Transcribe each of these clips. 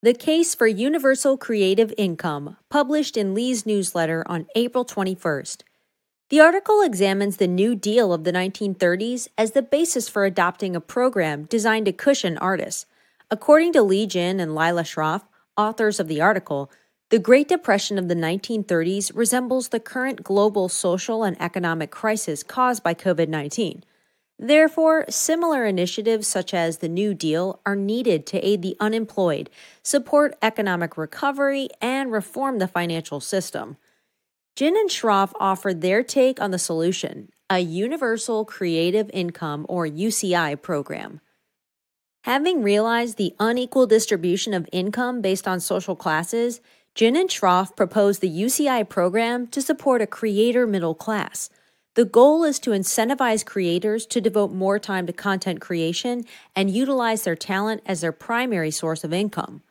The Case for Universal Creative Income, published in Li's newsletter on April 21st. The article examines the New Deal of the 1930s as the basis for adopting a program designed to cushion artists. According to Li Jin and Lila Shroff, authors of the article, the Great Depression of the 1930s resembles the current global social and economic crisis caused by COVID 19. Therefore, similar initiatives such as the New Deal are needed to aid the unemployed, support economic recovery, and reform the financial system. Jin and Shroff offered their take on the solution a Universal Creative Income or UCI program. Having realized the unequal distribution of income based on social classes, Jin and Shroff proposed the UCI program to support a creator middle class. The goal is to incentivize creators to devote more time to content creation and utilize their talent as their primary source of income.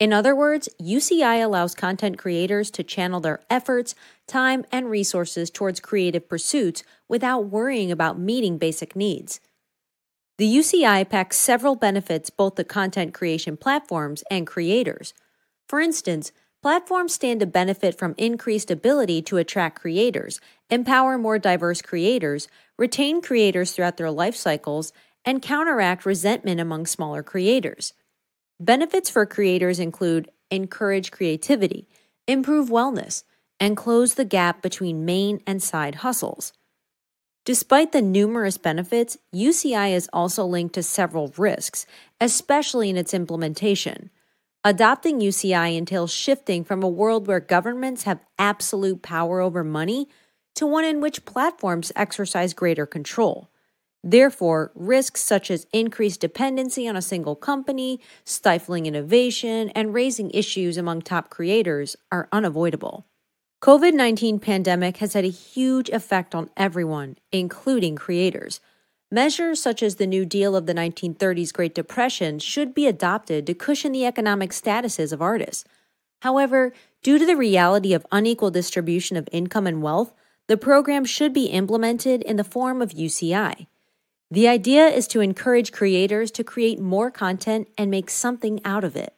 In other words, UCI allows content creators to channel their efforts, time, and resources towards creative pursuits without worrying about meeting basic needs. The UCI packs several benefits both to content creation platforms and creators. For instance, Platforms stand to benefit from increased ability to attract creators, empower more diverse creators, retain creators throughout their life cycles, and counteract resentment among smaller creators. Benefits for creators include encourage creativity, improve wellness, and close the gap between main and side hustles. Despite the numerous benefits, UCI is also linked to several risks, especially in its implementation. Adopting UCI entails shifting from a world where governments have absolute power over money to one in which platforms exercise greater control. Therefore, risks such as increased dependency on a single company, stifling innovation, and raising issues among top creators are unavoidable. COVID-19 pandemic has had a huge effect on everyone, including creators. Measures such as the New Deal of the 1930s Great Depression should be adopted to cushion the economic statuses of artists. However, due to the reality of unequal distribution of income and wealth, the program should be implemented in the form of UCI. The idea is to encourage creators to create more content and make something out of it.